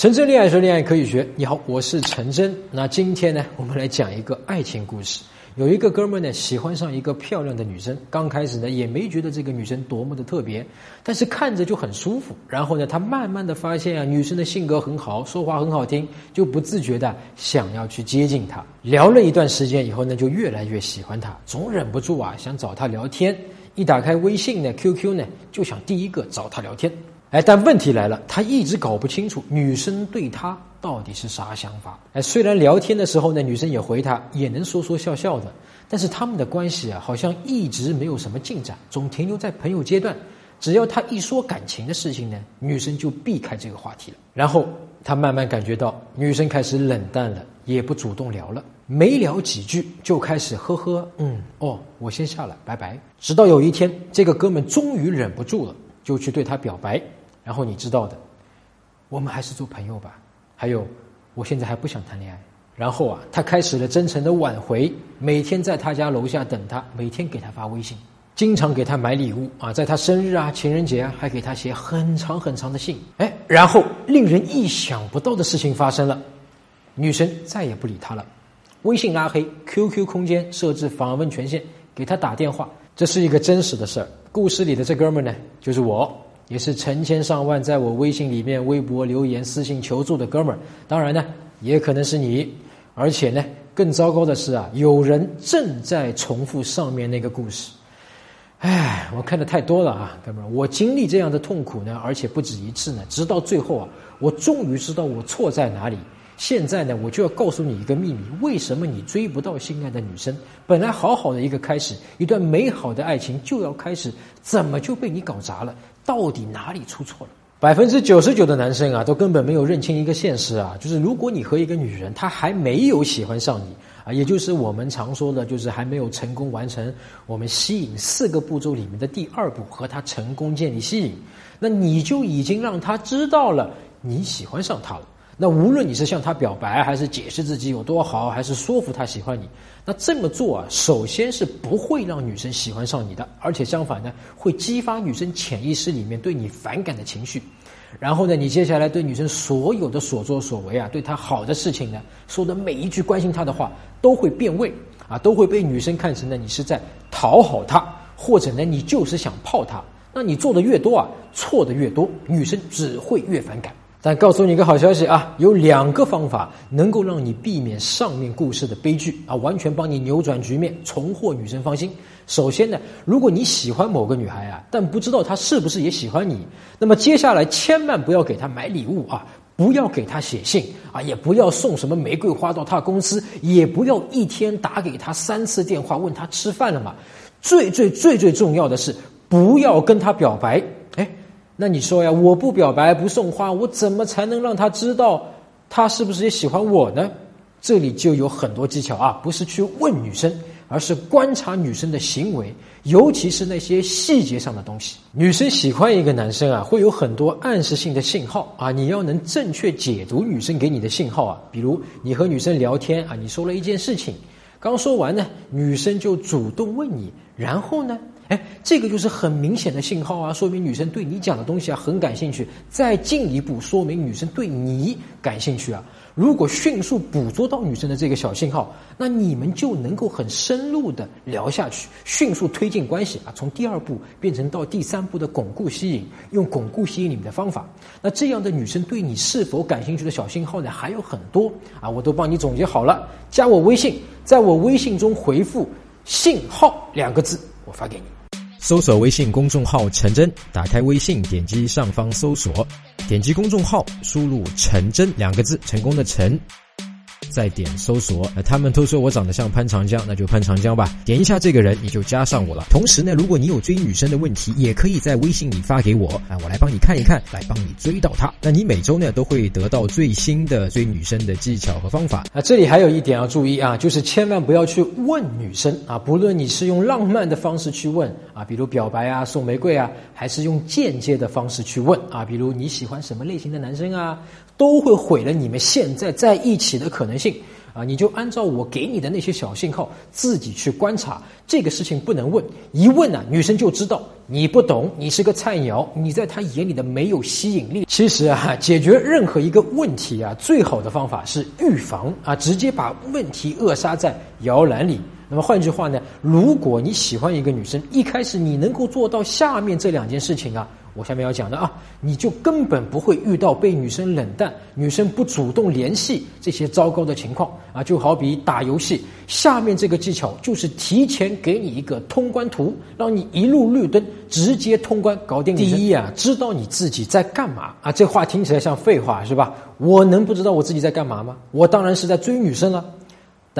陈真恋爱说恋爱可以学。你好，我是陈真。那今天呢，我们来讲一个爱情故事。有一个哥们呢，喜欢上一个漂亮的女生。刚开始呢，也没觉得这个女生多么的特别，但是看着就很舒服。然后呢，他慢慢的发现啊，女生的性格很好，说话很好听，就不自觉的想要去接近她。聊了一段时间以后呢，就越来越喜欢她，总忍不住啊，想找她聊天。一打开微信呢，QQ 呢，就想第一个找她聊天。哎，但问题来了，他一直搞不清楚女生对他到底是啥想法。哎，虽然聊天的时候呢，女生也回他，也能说说笑笑的，但是他们的关系啊，好像一直没有什么进展，总停留在朋友阶段。只要他一说感情的事情呢，女生就避开这个话题了。然后他慢慢感觉到女生开始冷淡了，也不主动聊了，没聊几句就开始呵呵，嗯，哦，我先下了，拜拜。直到有一天，这个哥们终于忍不住了，就去对他表白。然后你知道的，我们还是做朋友吧。还有，我现在还不想谈恋爱。然后啊，他开始了真诚的挽回，每天在他家楼下等他，每天给他发微信，经常给他买礼物啊，在他生日啊、情人节啊，还给他写很长很长的信。哎，然后令人意想不到的事情发生了，女生再也不理他了，微信拉黑，QQ 空间设置访问权限，给他打电话。这是一个真实的事儿。故事里的这哥们呢，就是我。也是成千上万在我微信里面、微博留言、私信求助的哥们儿，当然呢，也可能是你，而且呢，更糟糕的是啊，有人正在重复上面那个故事。唉，我看的太多了啊，哥们儿，我经历这样的痛苦呢，而且不止一次呢，直到最后啊，我终于知道我错在哪里。现在呢，我就要告诉你一个秘密：为什么你追不到心爱的女生？本来好好的一个开始，一段美好的爱情就要开始，怎么就被你搞砸了？到底哪里出错了？百分之九十九的男生啊，都根本没有认清一个现实啊，就是如果你和一个女人，她还没有喜欢上你啊，也就是我们常说的，就是还没有成功完成我们吸引四个步骤里面的第二步，和她成功建立吸引，那你就已经让她知道了你喜欢上她了。那无论你是向他表白，还是解释自己有多好，还是说服他喜欢你，那这么做啊，首先是不会让女生喜欢上你的，而且相反呢，会激发女生潜意识里面对你反感的情绪。然后呢，你接下来对女生所有的所作所为啊，对她好的事情呢，说的每一句关心她的话，都会变味啊，都会被女生看成呢你是在讨好她，或者呢你就是想泡她。那你做的越多啊，错的越多，女生只会越反感。但告诉你一个好消息啊，有两个方法能够让你避免上面故事的悲剧啊，完全帮你扭转局面，重获女生芳心。首先呢，如果你喜欢某个女孩啊，但不知道她是不是也喜欢你，那么接下来千万不要给她买礼物啊，不要给她写信啊，也不要送什么玫瑰花到她公司，也不要一天打给她三次电话问她吃饭了吗？最最最最重要的是，不要跟她表白。那你说呀，我不表白不送花，我怎么才能让他知道他是不是也喜欢我呢？这里就有很多技巧啊，不是去问女生，而是观察女生的行为，尤其是那些细节上的东西。女生喜欢一个男生啊，会有很多暗示性的信号啊，你要能正确解读女生给你的信号啊。比如你和女生聊天啊，你说了一件事情，刚说完呢，女生就主动问你，然后呢？哎，这个就是很明显的信号啊，说明女生对你讲的东西啊很感兴趣。再进一步说明女生对你感兴趣啊。如果迅速捕捉到女生的这个小信号，那你们就能够很深入的聊下去，迅速推进关系啊。从第二步变成到第三步的巩固吸引，用巩固吸引你们的方法。那这样的女生对你是否感兴趣的小信号呢，还有很多啊，我都帮你总结好了。加我微信，在我微信中回复“信号”两个字，我发给你。搜索微信公众号“陈真”，打开微信，点击上方搜索，点击公众号，输入“陈真”两个字，成功的“陈”。再点搜索，他们都说我长得像潘长江，那就潘长江吧。点一下这个人，你就加上我了。同时呢，如果你有追女生的问题，也可以在微信里发给我，啊，我来帮你看一看，来帮你追到她。那你每周呢都会得到最新的追女生的技巧和方法。啊，这里还有一点要注意啊，就是千万不要去问女生啊，不论你是用浪漫的方式去问啊，比如表白啊、送玫瑰啊，还是用间接的方式去问啊，比如你喜欢什么类型的男生啊。都会毁了你们现在在一起的可能，啊，你就按照我给你的那些小信号自己去观察。这个事情不能问，一问呢，女生就知道你不懂，你是个菜鸟，你在她眼里的没有吸引力。其实啊，解决任何一个问题啊，最好的方法是预防啊，直接把问题扼杀在摇篮里。那么换句话呢，如果你喜欢一个女生，一开始你能够做到下面这两件事情啊。我下面要讲的啊，你就根本不会遇到被女生冷淡、女生不主动联系这些糟糕的情况啊。就好比打游戏，下面这个技巧就是提前给你一个通关图，让你一路绿灯直接通关搞定。第一啊，知道你自己在干嘛啊。这话听起来像废话是吧？我能不知道我自己在干嘛吗？我当然是在追女生了。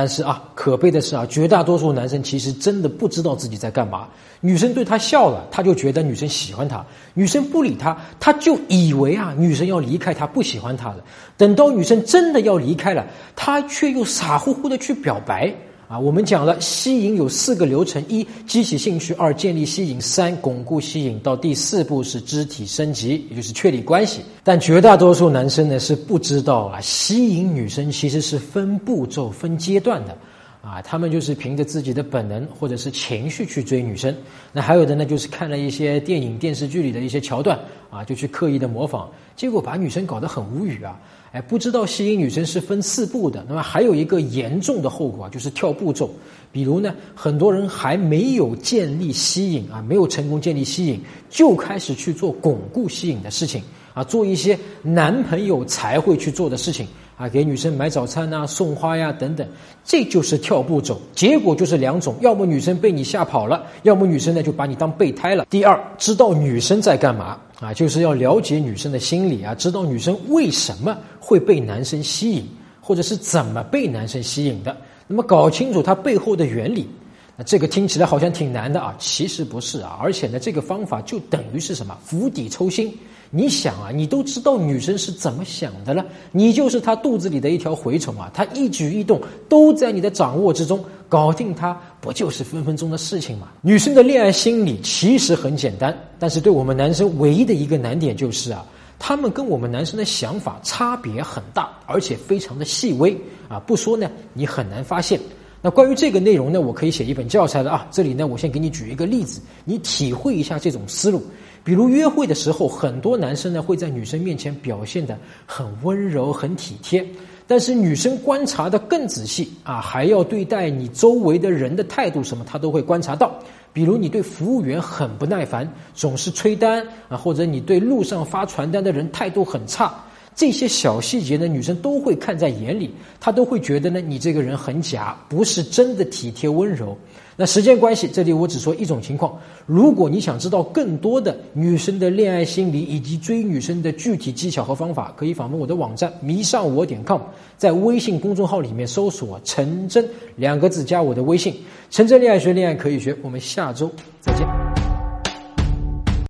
但是啊，可悲的是啊，绝大多数男生其实真的不知道自己在干嘛。女生对他笑了，他就觉得女生喜欢他；女生不理他，他就以为啊，女生要离开他，不喜欢他了。等到女生真的要离开了，他却又傻乎乎的去表白。啊，我们讲了吸引有四个流程：一、激起兴趣；二、建立吸引；三、巩固吸引；到第四步是肢体升级，也就是确立关系。但绝大多数男生呢是不知道啊，吸引女生其实是分步骤、分阶段的。啊，他们就是凭着自己的本能或者是情绪去追女生。那还有的呢，就是看了一些电影、电视剧里的一些桥段啊，就去刻意的模仿，结果把女生搞得很无语啊。哎，不知道吸引女生是分四步的，那么还有一个严重的后果啊，就是跳步骤。比如呢，很多人还没有建立吸引啊，没有成功建立吸引，就开始去做巩固吸引的事情啊，做一些男朋友才会去做的事情啊，给女生买早餐呐、送花呀等等，这就是跳步骤。结果就是两种，要么女生被你吓跑了，要么女生呢就把你当备胎了。第二，知道女生在干嘛。啊，就是要了解女生的心理啊，知道女生为什么会被男生吸引，或者是怎么被男生吸引的。那么搞清楚它背后的原理，那这个听起来好像挺难的啊，其实不是啊。而且呢，这个方法就等于是什么？釜底抽薪。你想啊，你都知道女生是怎么想的了，你就是她肚子里的一条蛔虫啊，她一举一动都在你的掌握之中，搞定她不就是分分钟的事情吗？女生的恋爱心理其实很简单，但是对我们男生唯一的一个难点就是啊，他们跟我们男生的想法差别很大，而且非常的细微啊，不说呢，你很难发现。那关于这个内容呢，我可以写一本教材的啊，这里呢，我先给你举一个例子，你体会一下这种思路。比如约会的时候，很多男生呢会在女生面前表现的很温柔、很体贴，但是女生观察的更仔细啊，还要对待你周围的人的态度什么，她都会观察到。比如你对服务员很不耐烦，总是催单啊，或者你对路上发传单的人态度很差，这些小细节呢，女生都会看在眼里，她都会觉得呢，你这个人很假，不是真的体贴温柔。那时间关系，这里我只说一种情况。如果你想知道更多的女生的恋爱心理以及追女生的具体技巧和方法，可以访问我的网站迷上我点 com，在微信公众号里面搜索“陈真”两个字，加我的微信。陈真恋爱学，恋爱可以学。我们下周再见。